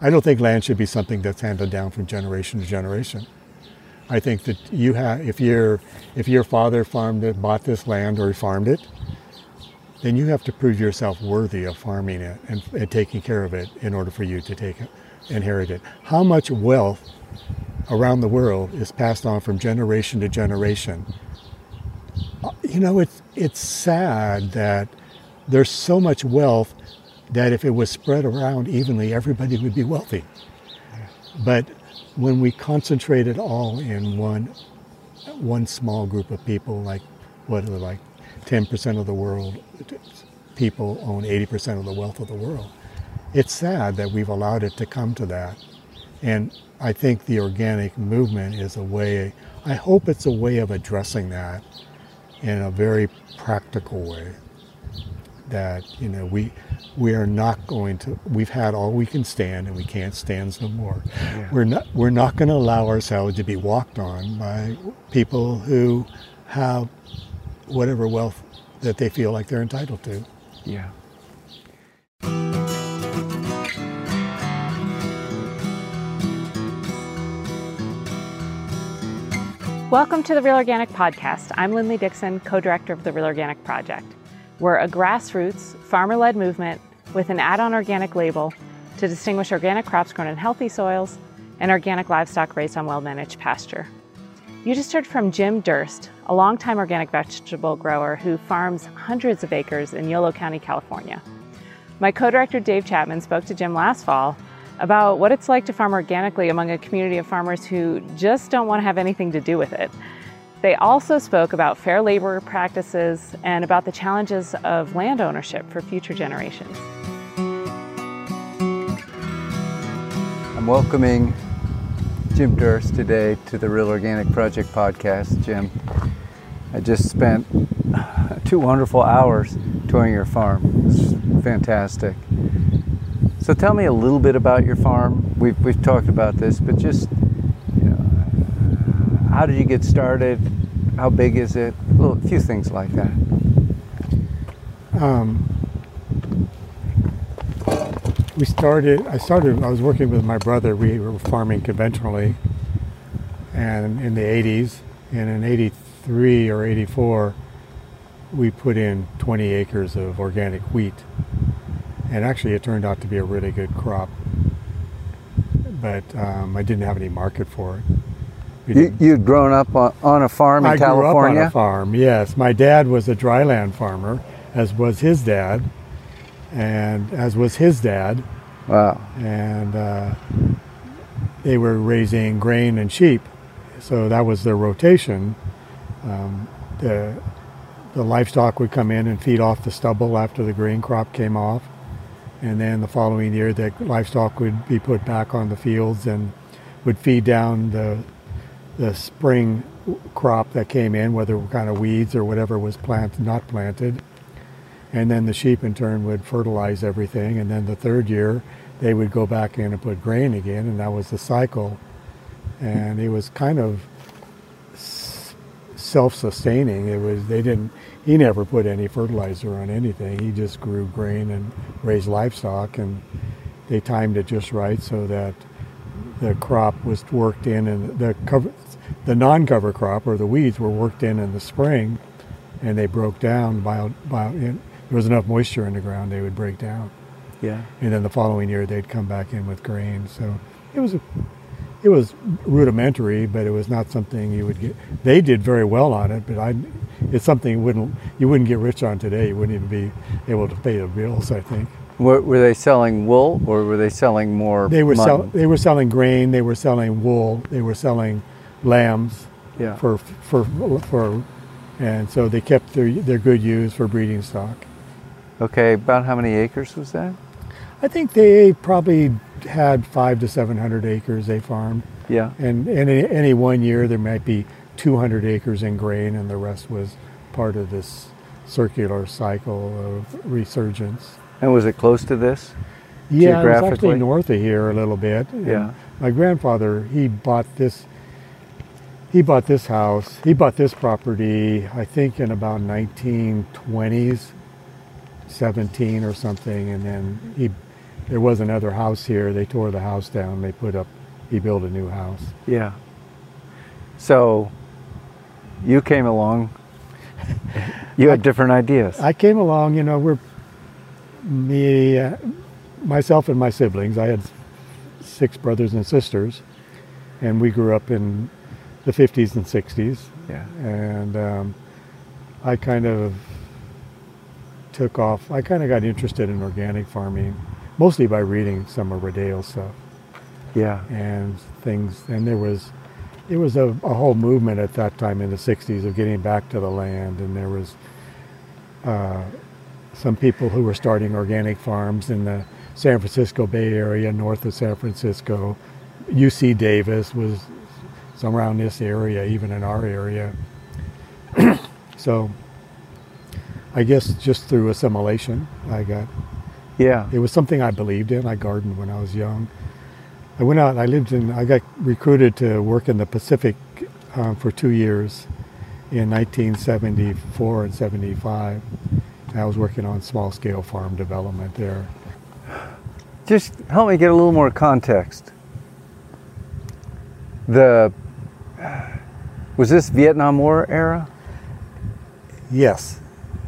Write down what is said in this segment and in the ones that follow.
I don't think land should be something that's handed down from generation to generation. I think that you have, if your if your father farmed it, bought this land, or farmed it, then you have to prove yourself worthy of farming it and, and taking care of it in order for you to take it, inherit it. How much wealth around the world is passed on from generation to generation? Uh, you know, it's it's sad that there's so much wealth that if it was spread around evenly, everybody would be wealthy. But when we concentrate it all in one one small group of people, like what are like 10% of the world people own 80% of the wealth of the world. It's sad that we've allowed it to come to that. And I think the organic movement is a way, I hope it's a way of addressing that in a very practical way that you know we we are not going to we've had all we can stand and we can't stand no more yeah. we're not we're not going to allow ourselves to be walked on by people who have whatever wealth that they feel like they're entitled to yeah Welcome to the Real Organic Podcast. I'm Linley Dixon, co director of the Real Organic Project. We're a grassroots, farmer led movement with an add on organic label to distinguish organic crops grown in healthy soils and organic livestock raised on well managed pasture. You just heard from Jim Durst, a longtime organic vegetable grower who farms hundreds of acres in Yolo County, California. My co director Dave Chapman spoke to Jim last fall about what it's like to farm organically among a community of farmers who just don't want to have anything to do with it. They also spoke about fair labor practices and about the challenges of land ownership for future generations. I'm welcoming Jim Durst today to the Real Organic Project podcast. Jim, I just spent two wonderful hours touring your farm. It's fantastic. So tell me a little bit about your farm. We've, we've talked about this, but just how did you get started? How big is it? Well, a few things like that. Um, we started, I started, I was working with my brother. We were farming conventionally and in the 80s. And in 83 or 84, we put in 20 acres of organic wheat. And actually, it turned out to be a really good crop. But um, I didn't have any market for it. You, you'd grown up on, on a farm in I California? grew up on a farm, yes. My dad was a dryland farmer, as was his dad, and as was his dad. Wow. And uh, they were raising grain and sheep, so that was their rotation. Um, the, the livestock would come in and feed off the stubble after the grain crop came off. And then the following year, the livestock would be put back on the fields and would feed down the the spring crop that came in, whether kind of weeds or whatever was planted, not planted. And then the sheep in turn would fertilize everything. And then the third year, they would go back in and put grain again, and that was the cycle. And it was kind of self-sustaining. It was they didn't. He never put any fertilizer on anything. He just grew grain and raised livestock, and they timed it just right so that the crop was worked in, and the cover, the non-cover crop or the weeds were worked in in the spring, and they broke down. By, by there was enough moisture in the ground, they would break down. Yeah. And then the following year, they'd come back in with grain. So it was a, it was rudimentary, but it was not something you would get. They did very well on it, but I, it's something you wouldn't you wouldn't get rich on today. You wouldn't even be able to pay the bills. I think. Were, were they selling wool, or were they selling more? They were sell, they were selling grain. They were selling wool. They were selling lambs yeah. for for for, and so they kept their their good use for breeding stock. Okay, about how many acres was that? I think they probably had five to seven hundred acres they farmed. Yeah. And in any, any one year there might be two hundred acres in grain, and the rest was part of this circular cycle of resurgence. And was it close to this? Yeah, it was actually north of here a little bit. Yeah. My grandfather, he bought this he bought this house. He bought this property, I think, in about 1920s, 17 or something, and then he there was another house here. They tore the house down. They put up, he built a new house. Yeah. So you came along. You had different ideas. I came along, you know, we're me, uh, myself and my siblings. I had six brothers and sisters, and we grew up in the 50s and 60s. yeah. And um, I kind of took off. I kind of got interested in organic farming, mostly by reading some of Rodale's stuff Yeah. and things. And there was, it was a, a whole movement at that time in the 60s of getting back to the land. And there was uh, some people who were starting organic farms in the San Francisco Bay Area, north of San Francisco. UC Davis was somewhere around this area, even in our area. so I guess just through assimilation, I got Yeah. it was something I believed in. I gardened when I was young. I went out. I lived in. I got recruited to work in the Pacific um, for two years in 1974 and 75. I was working on small scale farm development there. Just help me get a little more context. The was this Vietnam War era? Yes.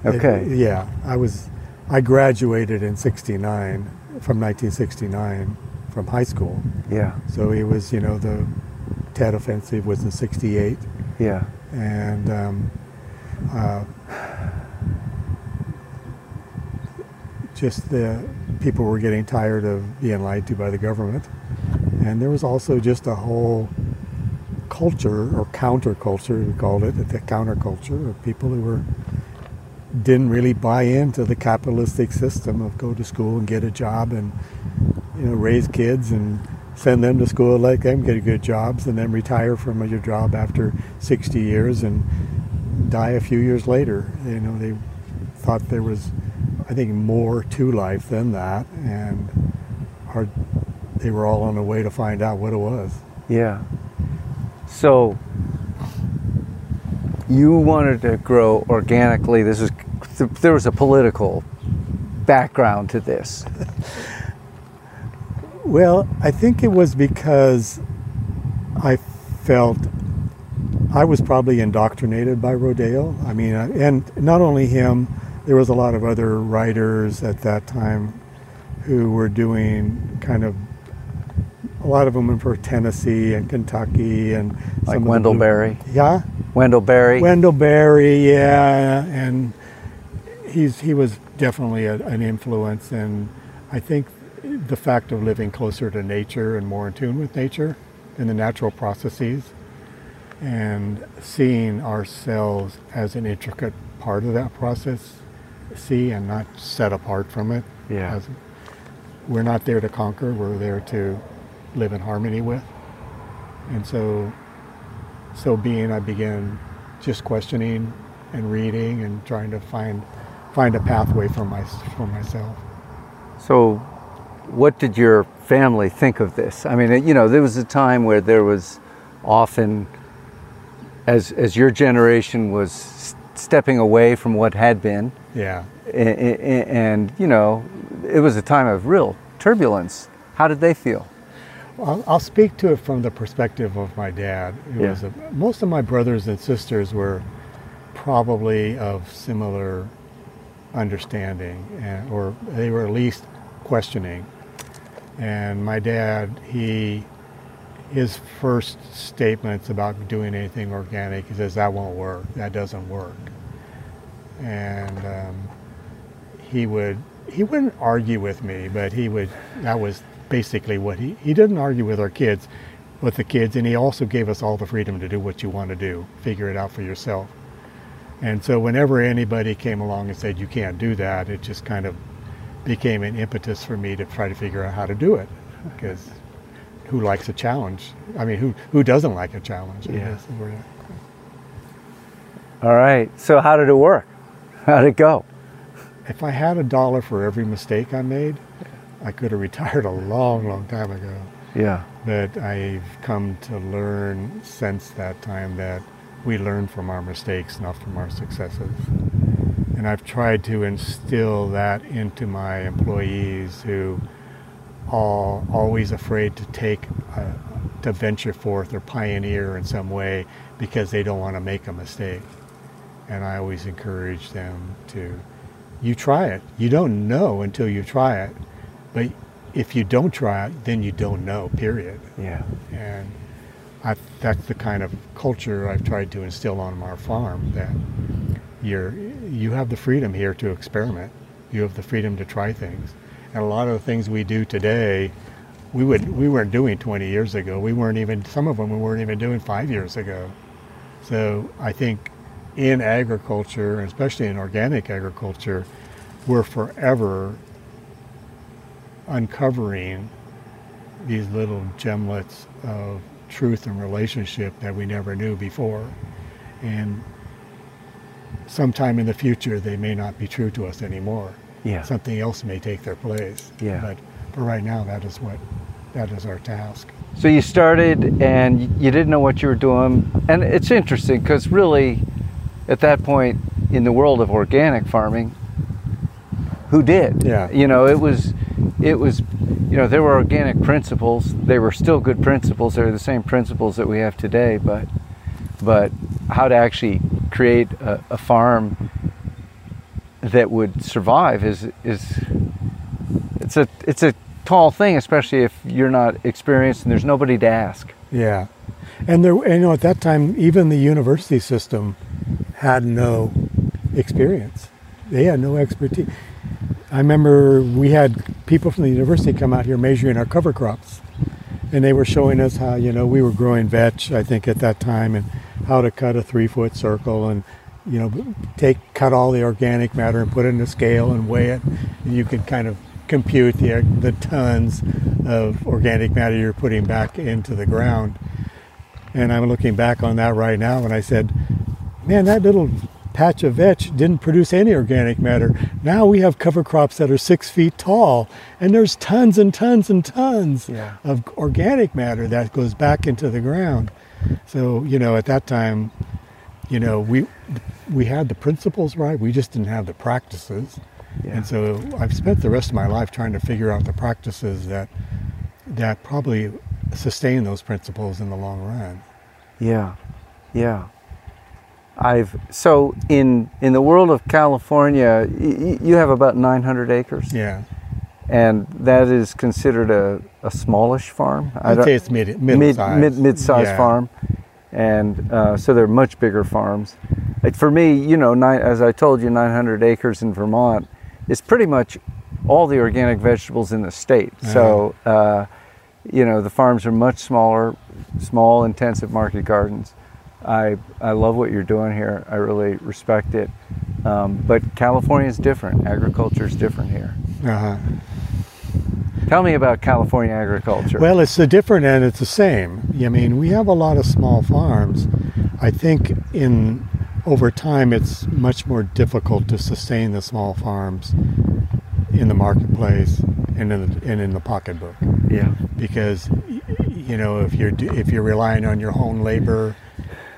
It- Okay. yeah. I was. I graduated in '69 from 1969 from high school. Yeah. So it was. You know the Tet Offensive was in '68. Yeah. and um, uh, just the people were getting tired of being lied to by the government, and there was also just a whole culture or counterculture we called it the counterculture of people who were didn't really buy into the capitalistic system of go to school and get a job and you know raise kids and send them to school like them get good jobs and then retire from your job after 60 years and die a few years later you know they thought there was i think more to life than that and they were all on the way to find out what it was Yeah. So you wanted to grow organically. This is there was a political background to this. Well, I think it was because I felt I was probably indoctrinated by Rodale. I mean, and not only him, there was a lot of other writers at that time who were doing kind of a lot of them were for Tennessee and Kentucky and Like Wendell Berry. Yeah, Wendell Berry. Wendell Berry, yeah, and he's he was definitely a, an influence, and I think the fact of living closer to nature and more in tune with nature and the natural processes, and seeing ourselves as an intricate part of that process, see and not set apart from it. Yeah. As- we're not there to conquer; we're there to live in harmony with, and so so being I began just questioning and reading and trying to find find a pathway for my for myself. So, what did your family think of this? I mean, you know, there was a time where there was often, as as your generation was stepping away from what had been, Yeah. a- a- a- and you know, it was a time of real turbulence. How did they feel? I'll, I'll speak to it from the perspective of my dad. It Yeah. was a, most of my brothers and sisters were probably of similar understanding, and, or they were at least questioning. And my dad, he, his first statements about doing anything organic, he says that won't work. That doesn't work. And um, he would he wouldn't argue with me, but he would. That was basically what he he didn't argue with our kids, with the kids, and he also gave us all the freedom to do what you want to do, figure it out for yourself. And so whenever anybody came along and said you can't do that, it just kind of became an impetus for me to try to figure out how to do it, because who likes a challenge? I mean, who who doesn't like a challenge? Yeah. guess is where- All right. So, how did it work? How did it go? If I had a dollar for every mistake I made, I could have retired a long, long time ago. Yeah. But I've come to learn since that time that we learn from our mistakes, not from our successes. And I've tried to instill that into my employees who are always afraid to take uh, to venture forth or pioneer in some way because they don't want to make a mistake. And I always encourage them to, you try it. You don't know until you try it, but if you don't try it, then you don't know. Period. Yeah. And I, that's the kind of culture I've tried to instill on our farm that you're you have the freedom here to experiment. You have the freedom to try things. And a lot of the things we do today, we would we weren't doing 20 years ago. We weren't even some of them we weren't even doing 5 years ago. So I think in agriculture, especially in organic agriculture, we're forever uncovering these little gemlets of truth and relationship that we never knew before. And sometime in the future, they may not be true to us anymore. Yeah. Something else may take their place. Yeah. But for right now, that is what that is our task. So you started and you didn't know what you were doing. And it's interesting because really, at that point in the world of organic farming, who did? Yeah. You know, it was, it was, you know, there were organic principles. They were still good principles. They're the same principles that we have today, but, but how to actually create a, a farm that would survive is is it's a it's a tall thing, especially if you're not experienced and there's nobody to ask. Yeah. And there, and, you know, at that time, even the university system had no experience. They had no expertise. I remember we had people from the university come out here measuring our cover crops, and they were showing us how you know we were growing vetch, I think at that time, and how to cut a three foot circle and you know take cut all the organic matter and put it in a scale and weigh it, and you could kind of compute the the tons of organic matter you're putting back into the ground. And I'm looking back on that right now, and I said, man, that little patch of vetch didn't produce any organic matter. Now we have cover crops that are six feet tall, and there's tons and tons and tons Yeah. of organic matter that goes back into the ground. So you know, at that time, you know, we we had the principles right. We just didn't have the practices. Yeah. And so I've spent the rest of my life trying to figure out the practices that that probably sustain those principles in the long run. Yeah, yeah. I've so in in the world of California, y- you have about 900 acres, Yeah. and that is considered a, a smallish farm. I'd say it's mid mid mid mid-sized Yeah. farm, and uh, so they're much bigger farms. Like for me, you know, nine, as I told you, 900 acres in Vermont is pretty much all the organic vegetables in the state. So, uh, you know, the farms are much smaller, small, intensive market gardens. I I love what you're doing here. I really respect it. Um, but California is different. Agriculture is different here. Uh-huh. Tell me about California agriculture. Well, it's the different and it's the same. I mean, we have a lot of small farms. I think in over time, it's much more difficult to sustain the small farms in the marketplace and in the, and in the pocketbook yeah, because you know if you're if you're relying on your own labor,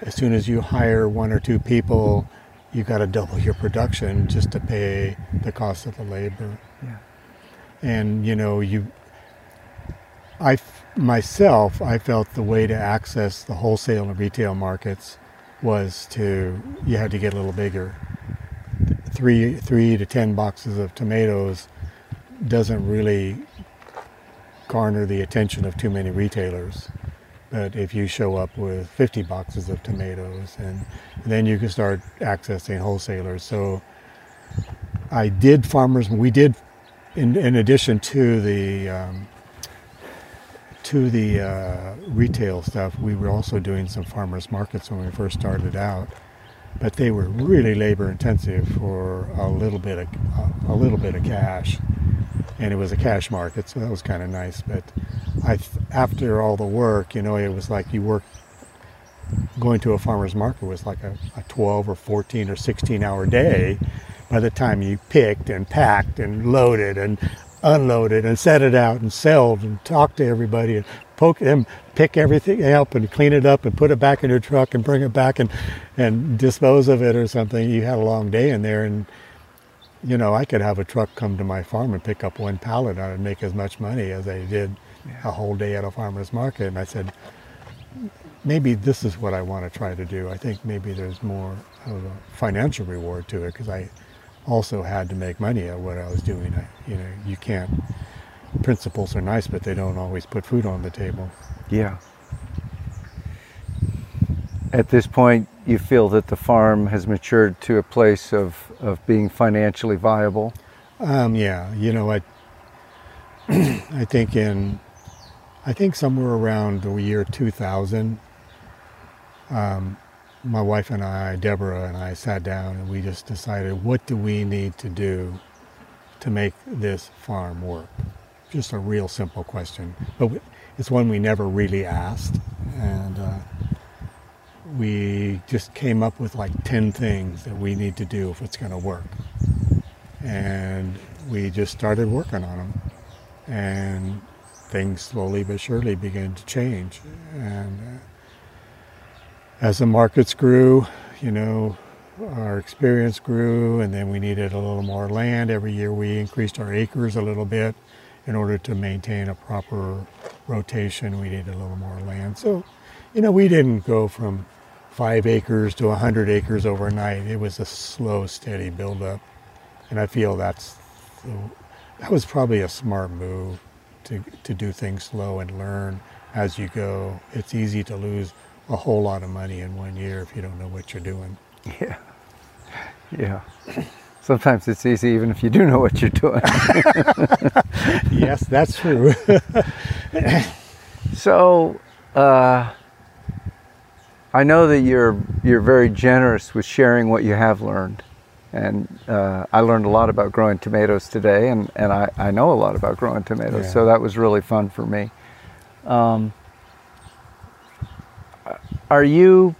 as soon as you hire one or two people, you've got to double your production just to pay the cost of the labor. Yeah, and you know you i myself i felt the way to access the wholesale and retail markets was to you had to get a little bigger. Three three to ten boxes of tomatoes doesn't really garner the attention of too many retailers but if you show up with 50 boxes of tomatoes and then you can start accessing wholesalers. So i did farmers we did in, in addition to the um, to the uh, retail stuff, we were also doing some farmers markets when we first started out, but they were really labor intensive for a little bit of a little bit of cash, and it was a cash market, so that was kind of nice. But I, after all the work, you know, it was like you worked. Going to a farmer's market was like a, a 12 or 14 or 16 hour day by the time you picked and packed and loaded and unloaded and set it out and sold and talked to everybody and poke them, pick everything up and clean it up and put it back in your truck and bring it back and, and dispose of it or something. You had a long day in there and you know, I could have a truck come to my farm and pick up one pallet and I'd make as much money as I did a whole day at a farmer's market. And I said, maybe this is what I want to try to do. I think maybe there's more of a financial reward to it because I also had to make money at what I was doing. I, you know, you can't, principles are nice, but they don't always put food on the table. Yeah. At this point, you feel that the farm has matured to a place of, of being financially viable? Um, yeah, you know, I, I think in, I think somewhere around the year 2000, um, my wife and I, Deborah and I, sat down and we just decided what do we need to do to make this farm work? Just a real simple question, but it's one we never really asked, and uh, we just came up with like ten things that we need to do if it's going to work, and we just started working on them, and things slowly but surely began to change, and. Uh, as the markets grew, you know, our experience grew, and then we needed a little more land. Every year we increased our acres a little bit in order to maintain a proper rotation. We needed a little more land. So, you know, we didn't go from five acres to a 100 acres overnight. It was a slow, steady buildup. And I feel that's that was probably a smart move to, to do things slow and learn as you go. It's easy to lose a whole lot of money in one year if you don't know what you're doing. Yeah. Yeah. Sometimes it's easy even if you do know what you're doing. yes, that's true. so, uh, I know that you're you're very generous with sharing what you have learned, and uh, I learned a lot about growing tomatoes today, and, and I, I know a lot about growing tomatoes, yeah. so that was really fun for me. Um, are you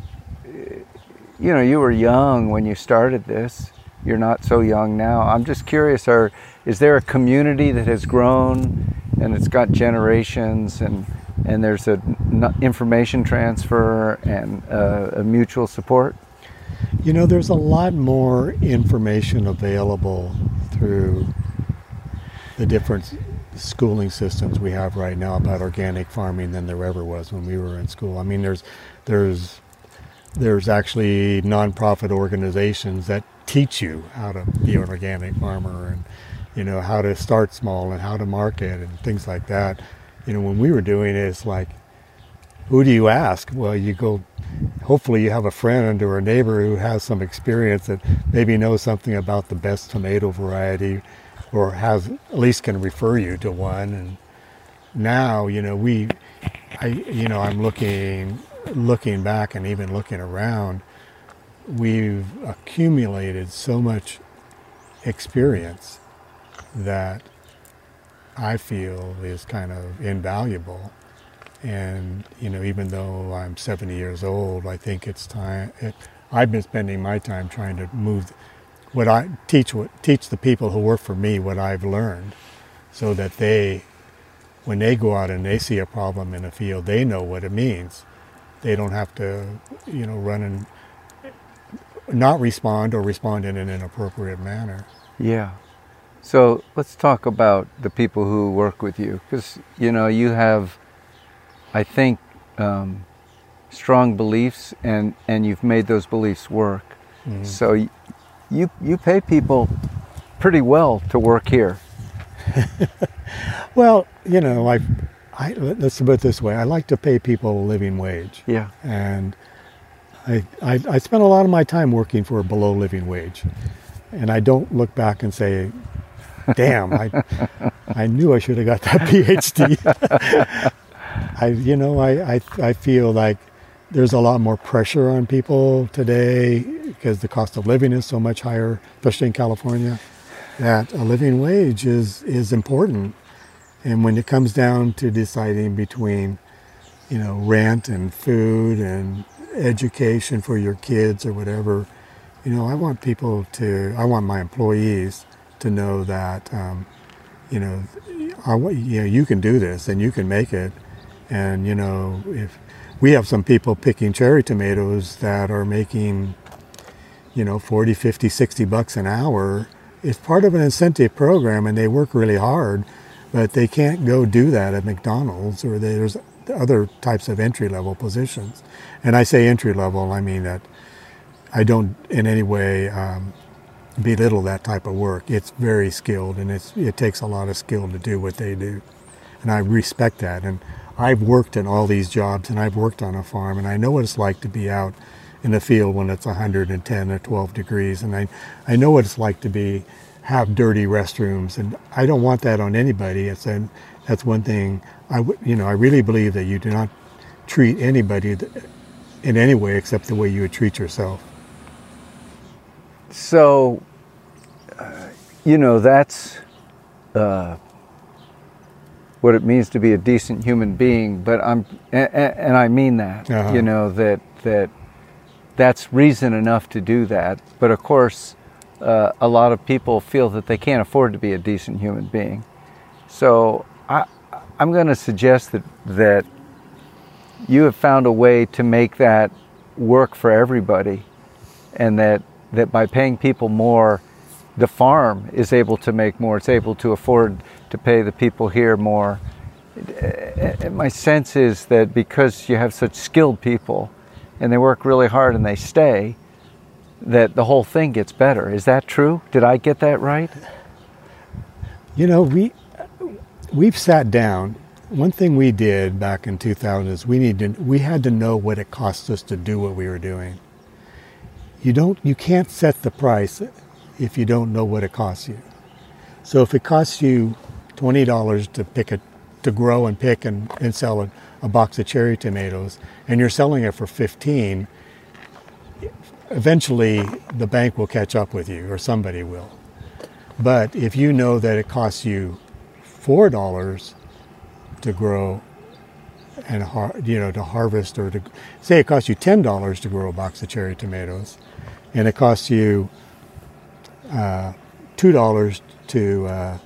you know you were young when you started this you're not so young now i'm just curious are is there a community that has grown and it's got generations and and there's a information transfer and uh, a mutual support you know there's a lot more information available through the different schooling systems we have right now about organic farming than there ever was when we were in school. I mean, there's there's there's actually nonprofit organizations that teach you how to be an organic farmer and you know how to start small and how to market and things like that. You know, when we were doing it, it's like, who do you ask? Well, you go. Hopefully, you have a friend or a neighbor who has some experience that maybe knows something about the best tomato variety or has at least can refer you to one. And now, you know, we, I, you know, I'm looking, looking back and even looking around. We've accumulated so much experience that I feel is kind of invaluable. And you know, even though I'm 70 years old, I think it's time. It, I've been spending my time trying to move what I teach what teach the people who work for me what I've learned, so that they, when they go out and they see a problem in a field, they know what it means. They don't have to, you know, run and not respond or respond in an inappropriate manner. Yeah. So let's talk about the people who work with you, because you know you have, I think, um, strong beliefs, and and you've made those beliefs work. Mm-hmm. So you you pay people pretty well to work here. well, you know, I, I let's put it this way: I like to pay people a living wage. Yeah. And I, I I spend a lot of my time working for a below living wage, and I don't look back and say, "Damn, I I knew I should have got that PhD." I you know I, I I feel like there's a lot more pressure on people today because the cost of living is so much higher, especially in California, that a living wage is, is important. And when it comes down to deciding between, you know, rent and food and education for your kids or whatever, you know, I want people to, I want my employees to know that, um, you know, I, you know, you can do this and you can make it. And, you know, if, we have some people picking cherry tomatoes that are making, you know, 40, 50, 60 bucks an hour it's part of an incentive program and they work really hard, but they can't go do that at McDonald's or there's other types of entry level positions. And I say entry level, I mean that I don't in any way um, belittle that type of work. It's very skilled and it's, it takes a lot of skill to do what they do. And I respect that. And I've worked in all these jobs and I've worked on a farm and I know what it's like to be out in the field when it's 110 or 12 degrees. And I, I know what it's like to be have dirty restrooms, and I don't want that on anybody. It's that's one thing. I you know I really believe that you do not treat anybody in any way except the way you would treat yourself. So, uh, you know that's. Uh, what it means to be a decent human being, but I'm, and, and I mean that, uh-huh. you know, that, that that's reason enough to do that. But of course, uh, a lot of people feel that they can't afford to be a decent human being. So I, I'm going to suggest that that you have found a way to make that work for everybody, and that that by paying people more, the farm is able to make more. It's able to afford to pay the people here more. My sense is that because you have such skilled people and they work really hard and they stay, that the whole thing gets better. Is that true? Did I get that right? You know, we we've sat down. One thing we did back in 2000 is we need to, we had to know what it cost us to do what we were doing. You don't you can't set the price if you don't know what it costs you. So if it costs you twenty dollars to pick a to grow and pick and, and sell a, a box of cherry tomatoes and you're selling it for 15 eventually the bank will catch up with you or somebody will but if you know that it costs you four dollars to grow and you know to harvest or to say it costs you ten dollars to grow a box of cherry tomatoes and it costs you uh, two dollars to uh,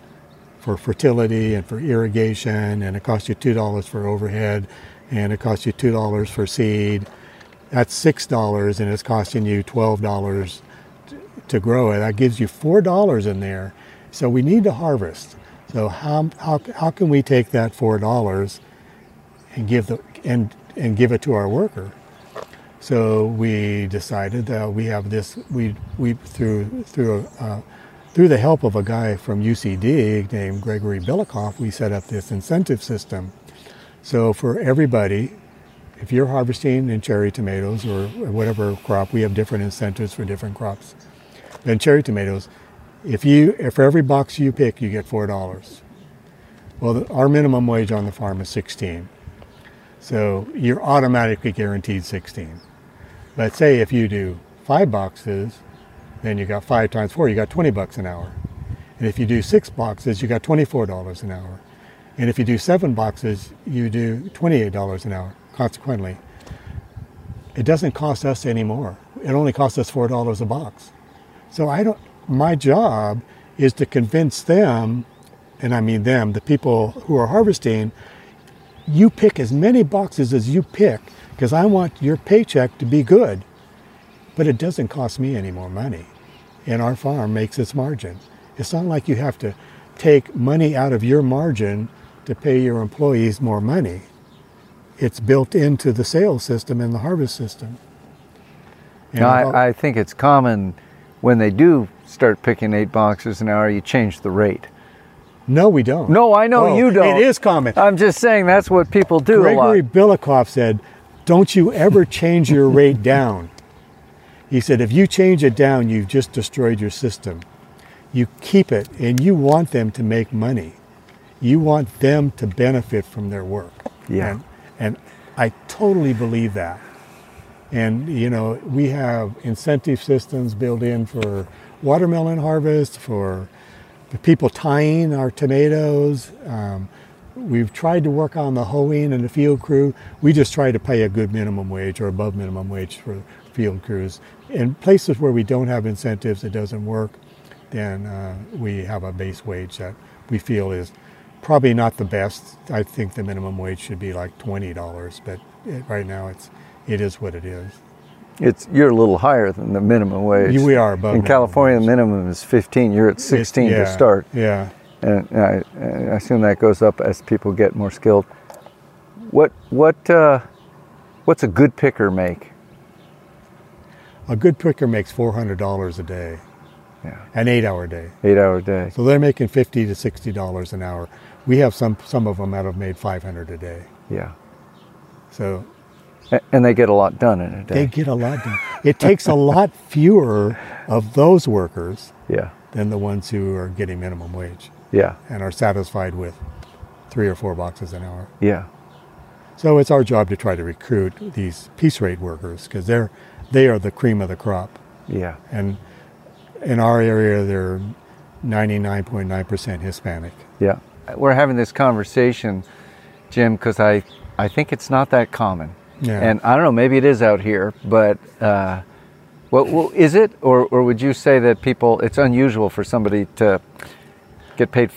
for fertility and for irrigation, and it costs you two dollars for overhead, and it costs you two dollars for seed. That's six dollars, and it's costing you twelve dollars to grow it. That gives you four dollars in there. So we need to harvest. So how how how can we take that four dollars and give the and and give it to our worker? So we decided that we have this. We we through through a, through the help of a guy from UCD named Gregory Billikopf, we set up this incentive system. So for everybody, if you're harvesting in cherry tomatoes or whatever crop, we have different incentives for different crops. Then cherry tomatoes, if you if for every box you pick, you get four dollars. Well, the, our minimum wage on the farm is 16, so you're automatically guaranteed 16. But say if you do five boxes, then you got five times four, you got 20 bucks an hour. And if you do six boxes, you got $24 an hour. And if you do seven boxes, you do $28 an hour. Consequently, it doesn't cost us any more. It only costs us $4 a box. So I don't, my job is to convince them, and I mean them, the people who are harvesting, you pick as many boxes as you pick because I want your paycheck to be good but it doesn't cost me any more money. And our farm makes its margin. It's not like you have to take money out of your margin to pay your employees more money. It's built into the sales system and the harvest system. And I, I think it's common when they do start picking eight boxes an hour, you change the rate. No, we don't. No, I know oh, you don't. It is common. I'm just saying that's what people do. Gregory Billikopf said, "Don't you ever change your rate down." He said, if you change it down, you've just destroyed your system. You keep it and you want them to make money. You want them to benefit from their work. Yeah. And, and I totally believe that. And, you know, we have incentive systems built in for watermelon harvest, for the people tying our tomatoes. Um, we've tried to work on the hoeing and the field crew. We just try to pay a good minimum wage or above minimum wage for field crews. In places where we don't have incentives, it doesn't work, then uh, we have a base wage that we feel is probably not the best. I think the minimum wage should be like twenty dollars, but it, right now it's it is what it is. It's you're a little higher than the minimum wage. We are above In California, the minimum is 15. You're at 16 yeah, to start, Yeah. And I, I assume that goes up as people get more skilled. What what uh, what's a good picker make? A good picker makes four hundred dollars a day, Yeah, an eight-hour day. eight hour day. So they're making fifty to sixty dollars an hour. We have some some of them that have made five hundred a day. Yeah, So and they get a lot done in a day. they get a lot done. It takes a lot fewer of those workers Yeah, than the ones who are getting minimum wage yeah, and are satisfied with three or four boxes an hour. yeah, So it's our job to try to recruit these piece rate workers because they're they are the cream of the crop. yeah, And in our area, they're 99.9% Hispanic. yeah. We're having this conversation, Jim, because I I think it's not that common. Yeah. And I don't know, maybe it is out here, but uh, well, well, is it, or, or would you say that people, it's unusual for somebody to get paid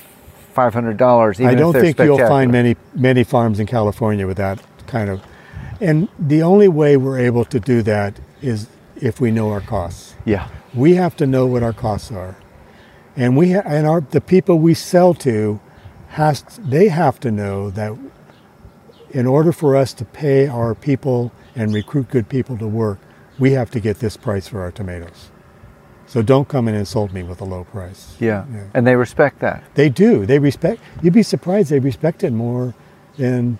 five hundred dollars? I don't think you'll find many many farms in California with that kind of. And the only way we're able to do that is if we know our costs. Yeah, We have to know what our costs are, and we ha- and our the people we sell to has they have to know that in order for us to pay our people and recruit good people to work, we have to get this price for our tomatoes. So don't come and insult me with a low price. yeah, and they respect that. They do. They respect. You'd be surprised they respect it more than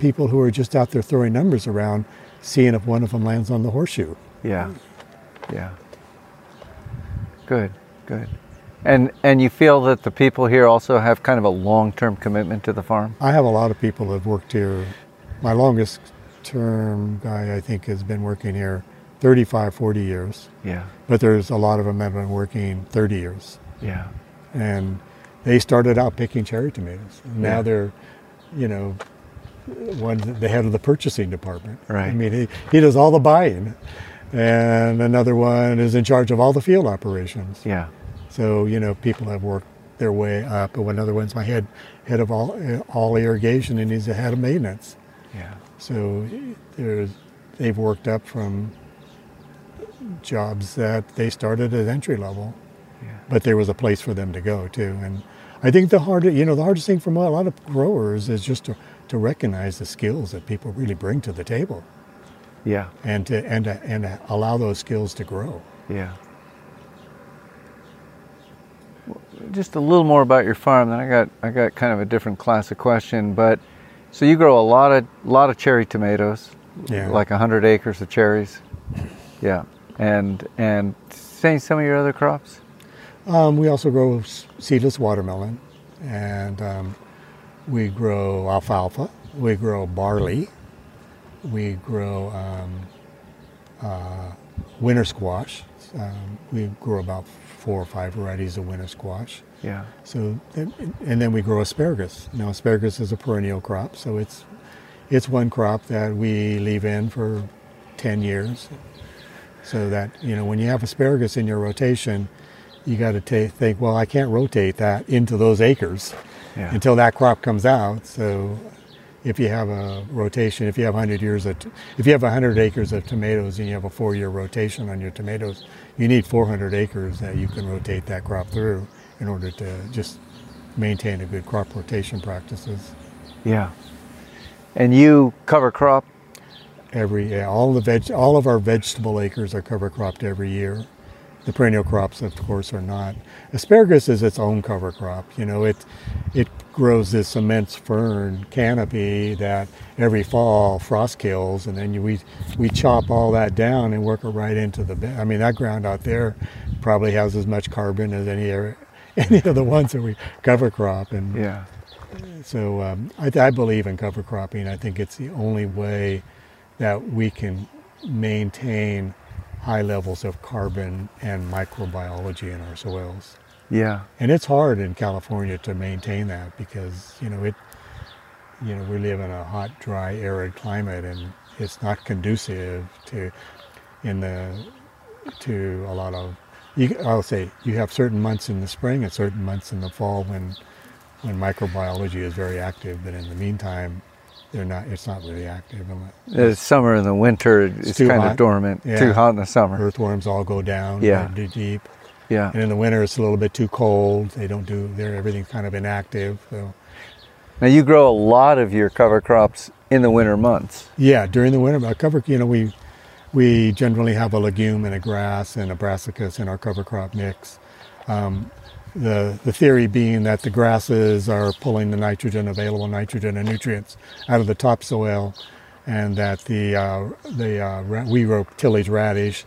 people who are just out there throwing numbers around, seeing if one of them lands on the horseshoe. Yeah, yeah. Good, good. And and you feel that the people here also have kind of a long-term commitment to the farm. I have a lot of people that have worked here. My longest term guy, I think, has been working here 35, 40 years. Yeah, But there's a lot of them that have been working 30 years. yeah, And they started out picking cherry tomatoes. Now Yeah. they're, you know, one the head of the purchasing department. Right. I mean, he, he does all the buying. And another one is in charge of all the field operations. yeah, So you know, people have worked their way up. And another one's my head head of all all irrigation, and he's the head of maintenance. yeah, So there's they've worked up from jobs that they started at entry level, yeah, but there was a place for them to go too. And I think the hard you know the hardest thing for a lot of growers is just to to recognize the skills that people really bring to the table yeah, and to and to, and to allow those skills to grow. yeah. Just a little more about your farm. Then I got I got kind of a different class of question, but so you grow a lot of lot of cherry tomatoes, Yeah. like hundred acres of cherries. Yeah, and and say some of your other crops. Um, we also grow seedless watermelon, and um, we grow alfalfa. We grow barley. We grow um, uh, winter squash. Um, we grow about four or five varieties of winter squash. Yeah, So, and then we grow asparagus. Now, asparagus is a perennial crop, so it's it's one crop that we leave in for ten years. So that you know, when you have asparagus in your rotation, you got to ta think, well, I can't rotate that into those acres yeah, until that crop comes out. So, if you have a rotation, if you have 100 years of, if you have 100 acres of tomatoes and you have a four-year rotation on your tomatoes, you need 400 acres that you can rotate that crop through in order to just maintain a good crop rotation practices. yeah. And you cover crop. Every all the veg, all of our vegetable acres are cover cropped every year. The perennial crops, of course, are not. Asparagus is its own cover crop. You know, it it grows this immense fern canopy that every fall frost kills, and then you, we we chop all that down and work it right into the. bed. I mean, that ground out there probably has as much carbon as any any of the ones that we cover crop, and Yeah, so um, I, I believe in cover cropping. I think it's the only way that we can maintain high levels of carbon and microbiology in our soils. yeah, And it's hard in California to maintain that because you know it. You know we live in a hot, dry, arid climate, and it's not conducive to in the to a lot of. You, I'll say you have certain months in the spring and certain months in the fall when when microbiology is very active. But in the meantime, they're not. It's not really active. The summer and the winter, it's, too kind hot. of dormant. Yeah. Too hot in the summer. Earthworms all go down. Yeah. they deep. Yeah. And in the winter, it's a little bit too cold. They don't do. They're everything's kind of inactive. So Now you grow a lot of your cover crops in the winter months. yeah, during the winter, cover. You know, we we generally have a legume and a grass and a brassicas in our cover crop mix. Um, the the theory being that the grasses are pulling the nitrogen, available nitrogen and nutrients out of the topsoil, and that the uh, the uh, ra- we grow tillage radish.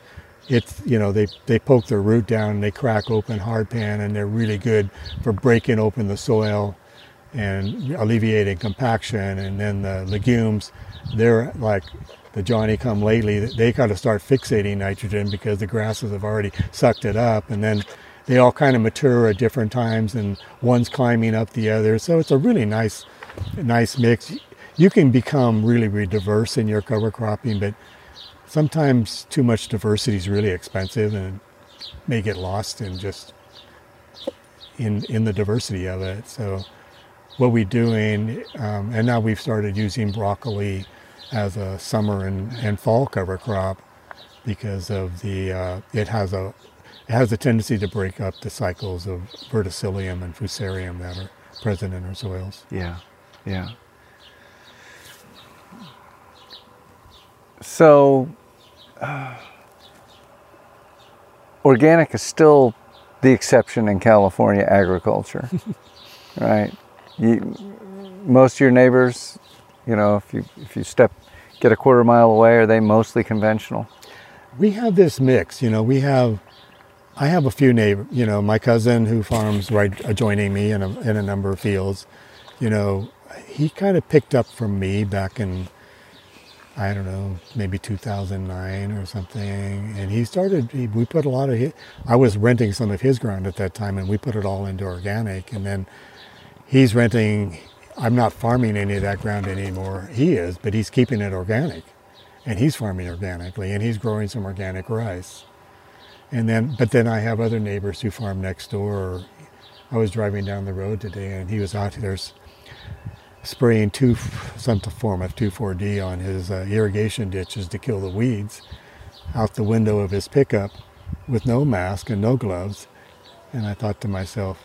It's you know they they poke their root down and they crack open hard pan and they're really good for breaking open the soil and alleviating compaction. And then the legumes, they're like the Johnny come lately. They got to start fixating nitrogen because the grasses have already sucked it up, and then they all kind of mature at different times, and one's climbing up the other. So it's a really nice, nice mix. You can become really, really diverse in your cover cropping, but sometimes too much diversity is really expensive and may get lost in just in in the diversity of it. So what we're doing, um, and now we've started using broccoli as a summer and, and fall cover crop because of the uh, it has a it has a tendency to break up the cycles of verticillium and fusarium that are present in our soils. Yeah. Yeah. So, uh, organic is still the exception in California agriculture, right? You, most of your neighbors, you know, if you if you step get a quarter mile away, are they mostly conventional? We have this mix, you know. We have, I have a few neighbors, you know, my cousin who farms right adjoining me in a, in a number of fields, you know, he kind of picked up from me back in, I don't know, maybe 2009 or something, and he started. He, we put a lot of his. I was renting some of his ground at that time, and we put it all into organic, and then he's renting. I'm not farming any of that ground anymore. He is, but he's keeping it organic and he's farming organically and he's growing some organic rice. And then, but then I have other neighbors who farm next door. I was driving down the road today and he was out there spraying two, some form of 2,4-D on his uh, irrigation ditches to kill the weeds out the window of his pickup with no mask and no gloves. And I thought to myself,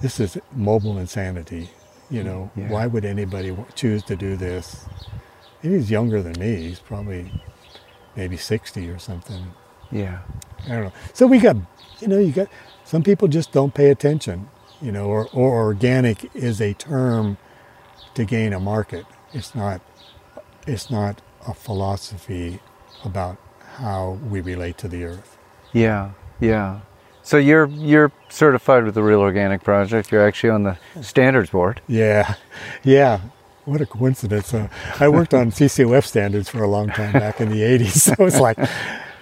this is mobile insanity. You know, Yeah. why would anybody choose to do this? And he's younger than me. He's probably maybe 60 or something. Yeah. I don't know. So we got, you know, you got some people just don't pay attention, you know, or, or organic is a term to gain a market. It's not, it's not a philosophy about how we relate to the earth. Yeah, yeah. So you're you're certified with the Real Organic Project. You're actually on the standards board. Yeah, yeah. What a coincidence. Uh, I worked on CCOF standards for a long time back in the 80s. So it's like,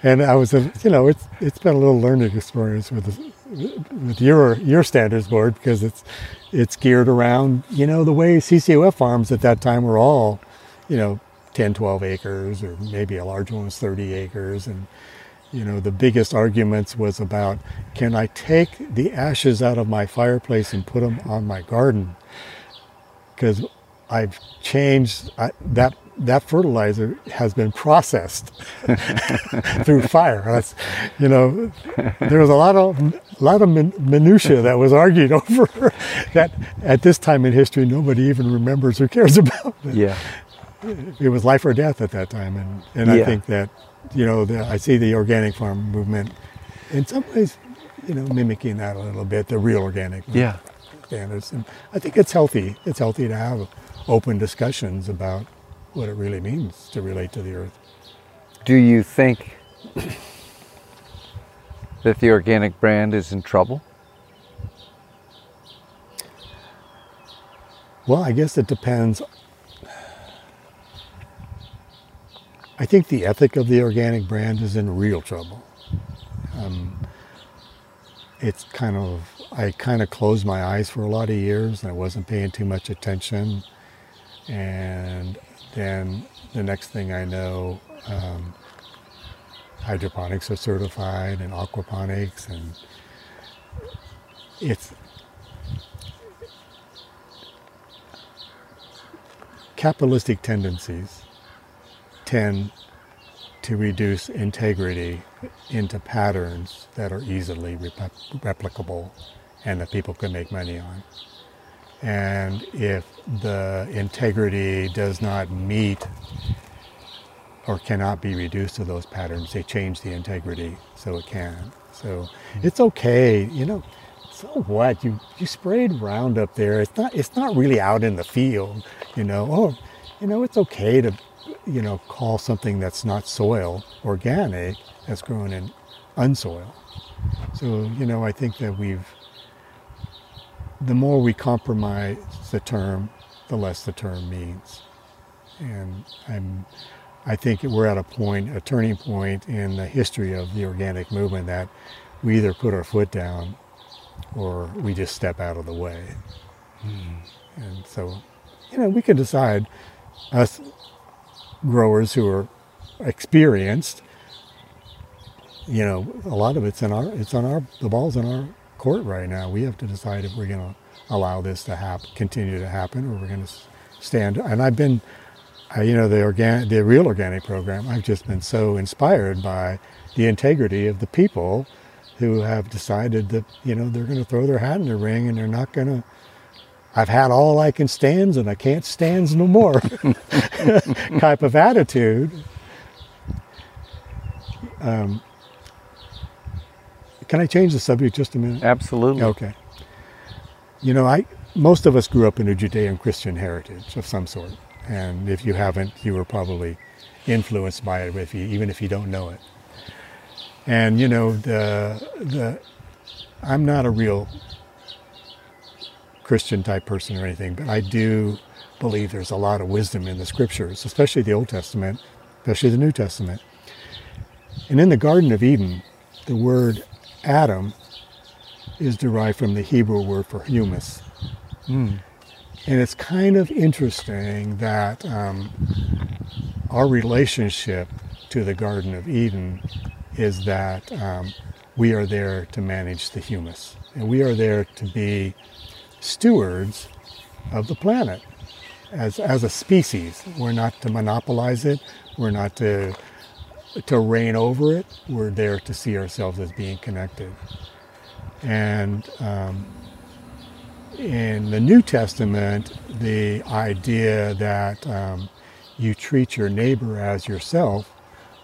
and I was, you know, it's it's been a little learning experience with with your your standards board because it's it's geared around, you know, the way CCOF farms at that time were all, you know, 10, 12 acres, or maybe a large one was 30 acres, and you know, the biggest arguments was about can I take the ashes out of my fireplace and put them on my garden? Because I've changed I, that that fertilizer has been processed through fire. That's, you know, there was a lot of a lot of min- minutia that was argued over that at this time in history nobody even remembers or cares about. But Yeah, it was life or death at that time, and and I think that you know the, I see the organic farm movement in some ways, you know, mimicking that a little bit, the real organic yeah, standards, and I think it's healthy. It's healthy to have open discussions about what it really means to relate to the earth. Do you think that the organic brand is in trouble? Well, I guess it depends. I think the ethic of the organic brand is in real trouble. Um, it's kind of, I kind of closed my eyes for a lot of years and I wasn't paying too much attention. And then the next thing I know, um, hydroponics are certified and aquaponics and it's capitalistic tendencies tend to reduce integrity into patterns that are easily rep- replicable and that people can make money on. And if the integrity does not meet or cannot be reduced to those patterns, they change the integrity so it can. So hmm. it's okay, you know. So what? You you sprayed Roundup there. It's not it's not really out in the field, you know. Oh, you know, it's okay to you know, call something that's not soil organic that's grown in unsoil. So, you know, I think that we've the more we compromise the term, the less the term means. And I'm I think we're at a point, a turning point in the history of the organic movement that we either put our foot down or we just step out of the way. Mm. And so, you know, we can decide, us growers who are experienced, you know, a lot of it's in our, it's on our, the ball's in our court right now. We have to decide if we're going to allow this to continue to happen, or we're going to stand. And I've been, uh, you know, the organic, the real organic program. I've just been so inspired by the integrity of the people who have decided that you know they're going to throw their hat in the ring and they're not going to. I've had all I can stands and I can't stands no more type of attitude. Um, can I change the subject just a minute? Absolutely. Okay. You know, I most of us grew up in a Judean Christian heritage of some sort. And if you haven't, you were probably influenced by it, if you, even if you don't know it. And you know, the the I'm not a real Christian type person or anything, but I do believe there's a lot of wisdom in the scriptures, especially the Old Testament, especially the New Testament. And in the Garden of Eden, the word Adam is derived from the Hebrew word for humus. Mm. And it's kind of interesting that um, our relationship to the Garden of Eden is that um, we are there to manage the humus. And we are there to be stewards of the planet as, as a species. We're not to monopolize it. We're not to, to reign over it. We're there to see ourselves as being connected. And um, in the New Testament, the idea that um, you treat your neighbor as yourself,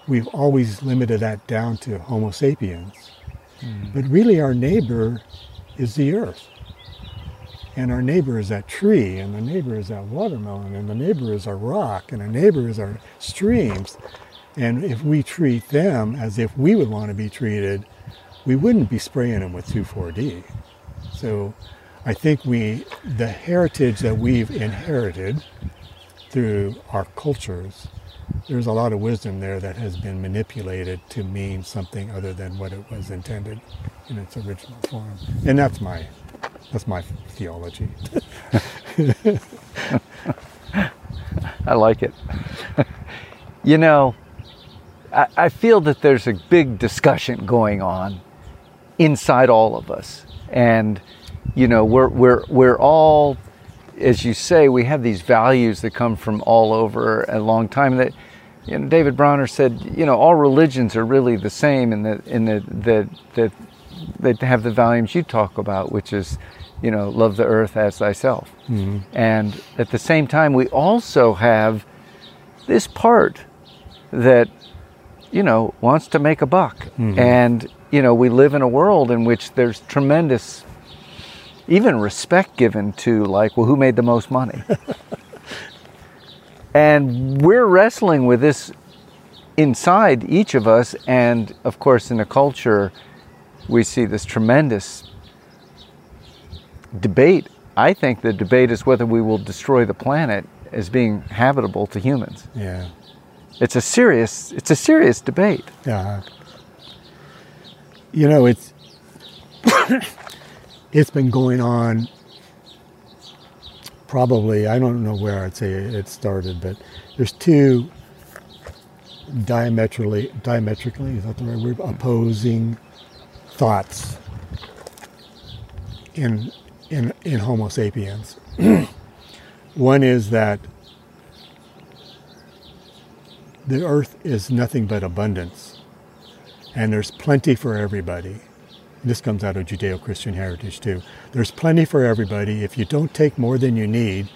we've always limited that down to Homo sapiens. Mm. But really, our neighbor is the earth. And our neighbor is that tree, and the neighbor is that watermelon, and the neighbor is our rock, and our neighbor is our streams. And if we treat them as if we would want to be treated, we wouldn't be spraying them with 2,4-D. So I think we, the heritage that we've inherited through our cultures, there's a lot of wisdom there that has been manipulated to mean something other than what it was intended in its original form. And that's my, that's my theology. I like it. you know, I, I feel that there's a big discussion going on inside all of us. And you know, we're, we're, we're all, as you say, we have these values that come from all over a long time that, you know, David Bronner said, you know, all religions are really the same in the, in the, the, the, they have the values you talk about, which is, you know, love the earth as thyself. Mm-hmm. And at the same time, we also have this part that, you know, wants to make a buck. Mm-hmm. And, you know, we live in a world in which there's tremendous even respect given to like, well, who made the most money? and we're wrestling with this inside each of us, and of course, in a culture, we see this tremendous debate. I think the debate is whether we will destroy the planet as being habitable to humans. Yeah. It's a serious it's a serious debate. Yeah. You know, it's it's been going on probably, I don't know where I'd say it started, but there's two diametrically, diametrically, is that the right word, opposing thoughts in, in, in Homo sapiens. One is that the earth is nothing but abundance, and there's plenty for everybody. This comes out of Judeo Christian heritage too. There's plenty for everybody if you don't take more than you need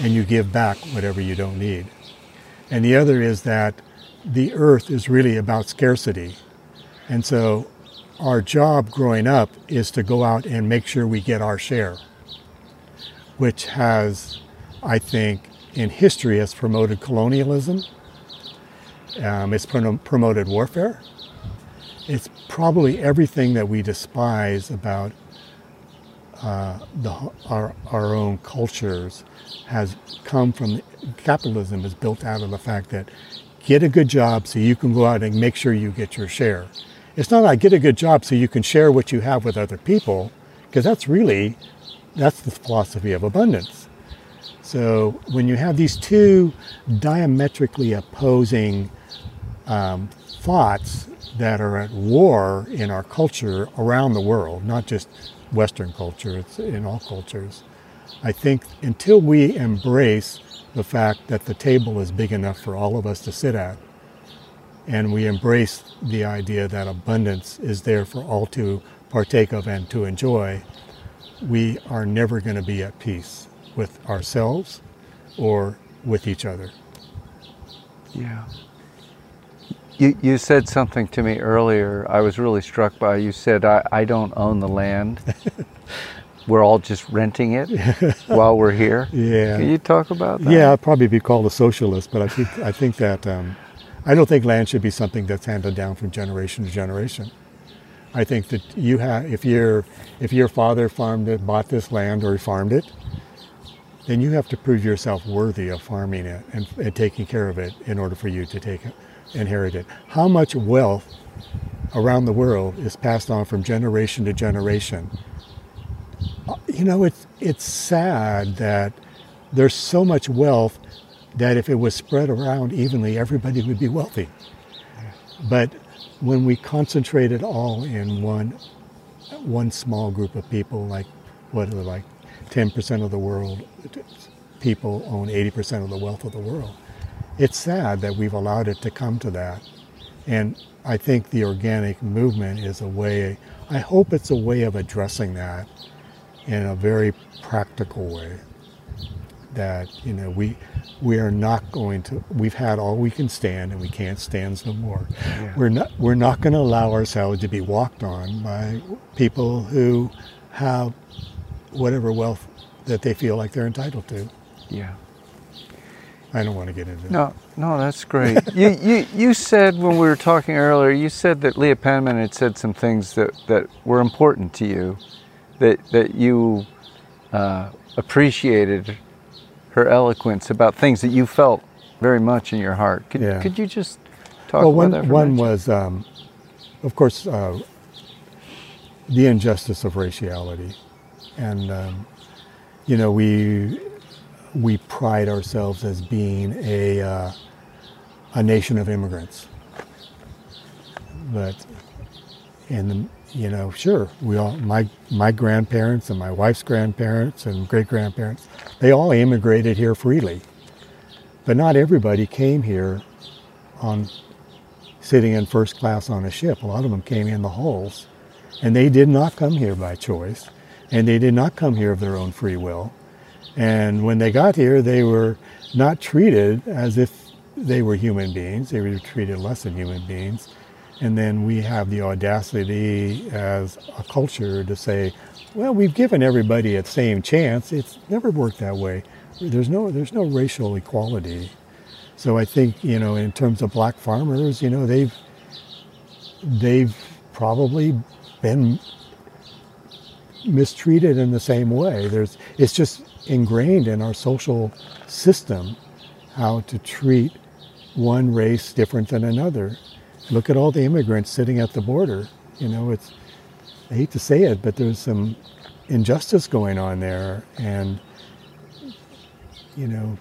and you give back whatever you don't need. And the other is that the earth is really about scarcity. And so our job growing up is to go out and make sure we get our share, which has, I think, in history has promoted colonialism. Um, it's promoted warfare. It's probably everything that we despise about uh, the, our, our own cultures has come from capitalism is built out of the fact that get a good job so you can go out and make sure you get your share. It's not like get a good job so you can share what you have with other people, because that's really that's the philosophy of abundance. So when you have these two diametrically opposing um, thoughts that are at war in our culture around the world, not just Western culture, it's in all cultures. I think until we embrace the fact that the table is big enough for all of us to sit at, and we embrace the idea that abundance is there for all to partake of and to enjoy, we are never going to be at peace with ourselves or with each other. Yeah. You, you said something to me earlier I was really struck by. You said, I, I don't own the land. we're all just renting it while we're here. Yeah. Can you talk about that? Yeah, I'd probably be called a socialist, but I think, I think that um, I don't think land should be something that's handed down from generation to generation. I think that you have, if your if your father farmed it, bought this land, or he farmed it, then you have to prove yourself worthy of farming it and, and taking care of it in order for you to take it, inherit it. How much wealth around the world is passed on from generation to generation? Uh, you know, it's it's sad that there's so much wealth that if it was spread around evenly, everybody would be wealthy. But when we concentrate it all in one one small group of people, like what are like 10% of the world people own 80% of the wealth of the world. It's sad that we've allowed it to come to that. And I think the organic movement is a way, I hope it's a way of addressing that in a very practical way that you know we we are not going to we've had all we can stand and we can't stand no more yeah. we're not we're not going to allow ourselves to be walked on by people who have whatever wealth that they feel like they're entitled to yeah I don't want to get into no, No, that's great. you, you, you said when we were talking earlier, you said that Leah Penniman had said some things that, that were important to you, that, that you uh, appreciated her eloquence about things that you felt very much in your heart. Could, yeah. could you just talk well, about one, that? one was, um, of course, uh, the injustice of raciality, and um, you know we we pride ourselves as being a uh, a nation of immigrants, but the you know, sure, we all my my grandparents and my wife's grandparents and great grandparents, they all immigrated here freely. But not everybody came here on sitting in first class on a ship. A lot of them came in the hulls. And they did not come here by choice. And they did not come here of their own free will. And when they got here, they were not treated as if they were human beings. They were treated less than human beings. And then we have the audacity as a culture to say, well, we've given everybody a same chance. It's never worked that way. There's no, there's no racial equality. So I think, you know, in terms of black farmers, you know, they've, they've probably been mistreated in the same way. There's, it's just ingrained in our social system how to treat one race different than another. Look at all the immigrants sitting at the border. You know, it's, I hate to say it, but there's some injustice going on there. And, you know,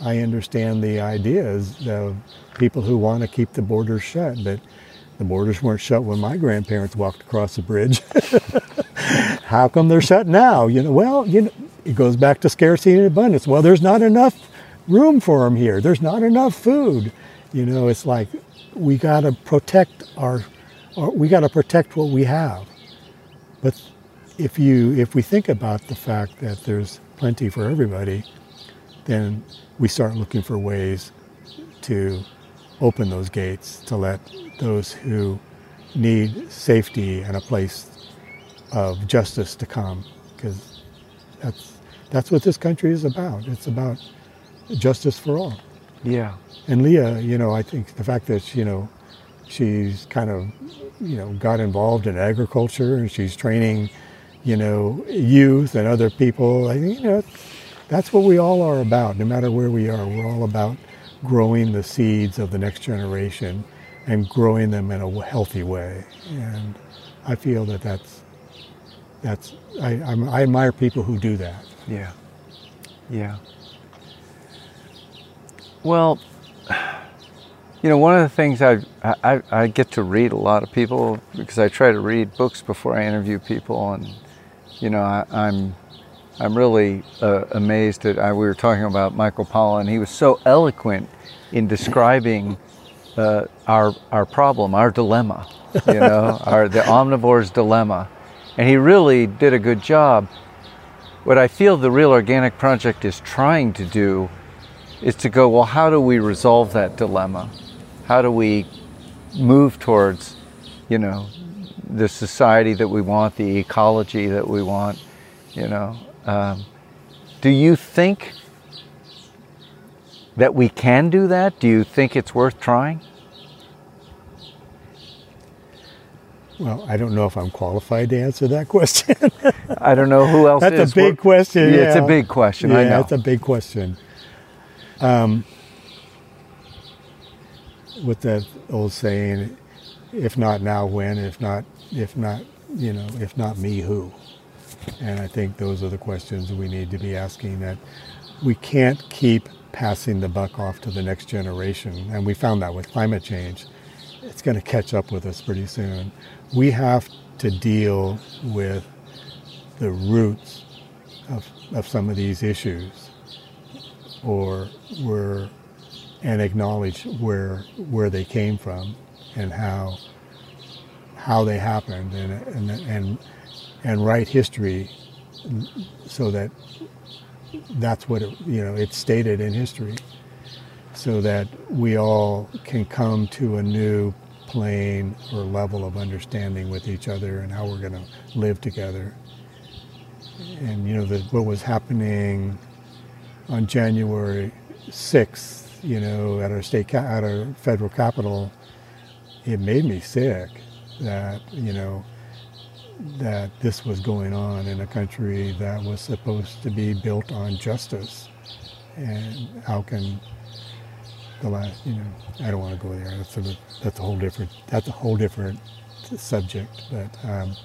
I understand the ideas of people who want to keep the borders shut, but the borders weren't shut when my grandparents walked across the bridge. How come they're shut now? You know, well, you know, it goes back to scarcity and abundance. Well, there's not enough room for them here. There's not enough food. You know, it's like we got to protect our, we got to protect what we have. But if you if we think about the fact that there's plenty for everybody, then we start looking for ways to open those gates to let those who need safety and a place of justice to come because that's that's what this country is about. It's about justice for all. Yeah. And Leah, you know, I think the fact that you know she's kind of you know got involved in agriculture and she's training you know youth and other people. I think you know that's what we all are about. No matter where we are, we're all about growing the seeds of the next generation and growing them in a healthy way. And I feel that that's that's I, I'm, I admire people who do that. Yeah. Yeah. Well, you know, one of the things I, I, I get to read a lot of people because I try to read books before I interview people, and you know, I, I'm I'm really uh, amazed at. I, we were talking about Michael Pollan. He was so eloquent in describing uh, our our problem, our dilemma. You know, our the omnivore's dilemma, and he really did a good job. What I feel the Real Organic Project is trying to do is to go, well, how do we resolve that dilemma? How do we move towards, you know, the society that we want, the ecology that we want, you know? Um, do you think that we can do that? Do you think it's worth trying? Well, I don't know if I'm qualified to answer that question. I don't know who else That's is. a big We're- question. Yeah, it's a big question. Yeah, I know. that's a big question. Um, with that old saying, if not now, when? If not, if not, you know, if not me, who? And I think those are the questions we need to be asking. That we can't keep passing the buck off to the next generation, and we found that with climate change, it's going to catch up with us pretty soon. We have to deal with the roots of, of some of these issues or and acknowledge where where they came from and how how they happened and and and, and write history so that that's what it, you know it's stated in history so that we all can come to a new plane or level of understanding with each other and how we're going to live together and you know the, what was happening on January 6th, you know, at our state, at our federal capital, it made me sick that, you know, that this was going on in a country that was supposed to be built on justice. And how can the last, you know, I don't want to go there. That's a, that's a whole different, that's a whole different subject. But um,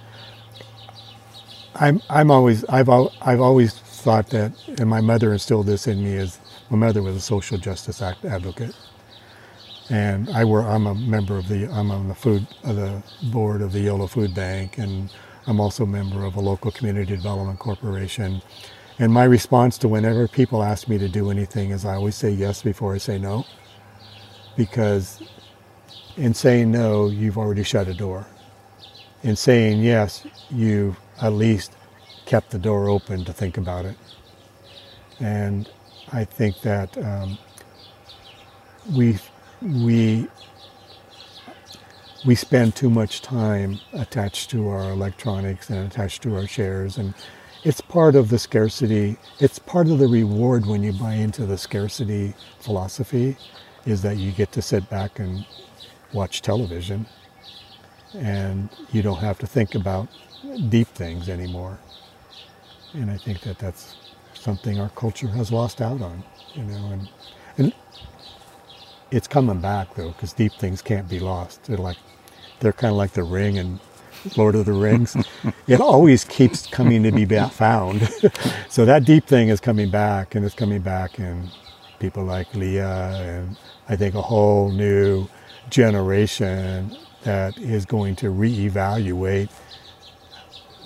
I'm, I'm always, I've, al- I've always thought that, and my mother instilled this in me, is my mother was a social justice act advocate, and I were, I'm a member of the, I'm on the food, of the board of the Yolo Food Bank, and I'm also a member of a local community development corporation. And my response to whenever people ask me to do anything is I always say yes before I say no, because in saying no, you've already shut a door. In saying yes, you've at least kept the door open to think about it. And I think that um, we we we spend too much time attached to our electronics and attached to our shares and it's part of the scarcity it's part of the reward when you buy into the scarcity philosophy is that you get to sit back and watch television and you don't have to think about deep things anymore and I think that that's something our culture has lost out on, you know, and and it's coming back though, because deep things can't be lost. They're like they're kind of like the ring and Lord of the Rings. it always keeps coming to be found. so that deep thing is coming back, and it's coming back in people like Leah, and I think a whole new generation that is going to reevaluate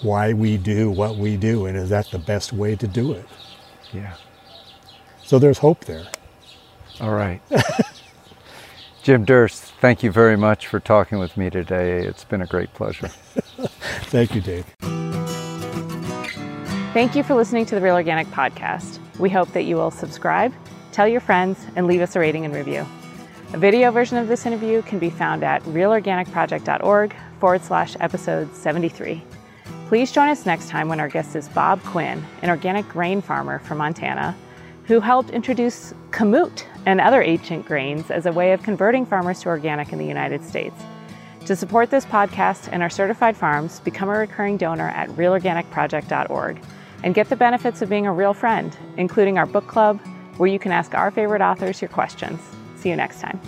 why we do what we do and is that the best way to do it Yeah. so there's hope there All right. Jim Durst, thank you very much for talking with me today. It's been a great pleasure. Thank you, Dave. Thank you for listening to the Real Organic Podcast. We hope that you will subscribe, tell your friends, and leave us a rating and review. A video version of this interview can be found at realorganicproject.org forward slash episode 73. Please join us next time when our guest is Bob Quinn, an organic grain farmer from Montana, who helped introduce kamut and other ancient grains as a way of converting farmers to organic in the United States. To support this podcast and our certified farms, become a recurring donor at realorganicproject.org and get the benefits of being a real friend, including our book club, where you can ask our favorite authors your questions. See you next time.